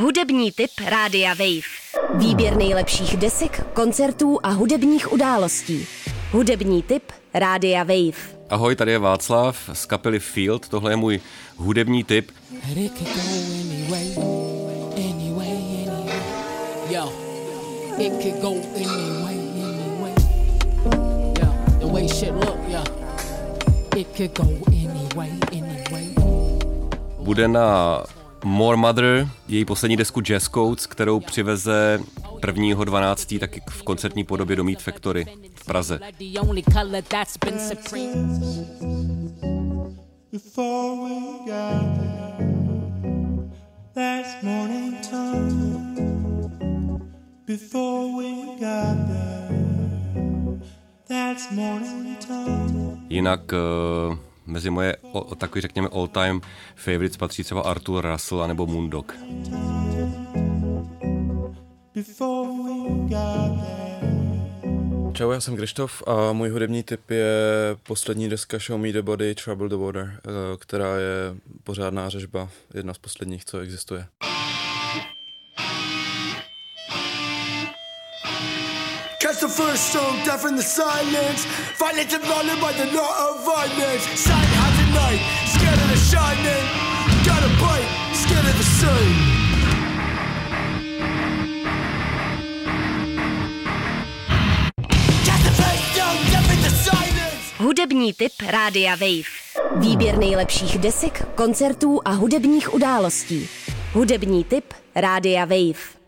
Hudební tip Rádia Wave. Výběr nejlepších desek, koncertů a hudebních událostí. Hudební tip Rádia Wave. Ahoj, tady je Václav z kapely Field. Tohle je můj hudební tip. Bude na More Mother, její poslední desku Jazz Codes, kterou přiveze 1.12. taky v koncertní podobě do Meat Factory v Praze. Jinak uh, mezi moje o, takový, řekněme, all-time favorites patří třeba Arthur Russell nebo Moondog. Čau, já jsem Krištof a můj hudební tip je poslední deska Show Me The Body, Trouble The Water, eh, která je pořádná řežba, jedna z posledních, co existuje. Catch the first stone, deaf in the silence Violent and lonely by the law of violence Silent as the night, scared of the shining Got a bite, scared of the sun Hudební tip Rádia Wave. Výběr nejlepších desek, koncertů a hudebních událostí. Hudební tip Rádia Wave.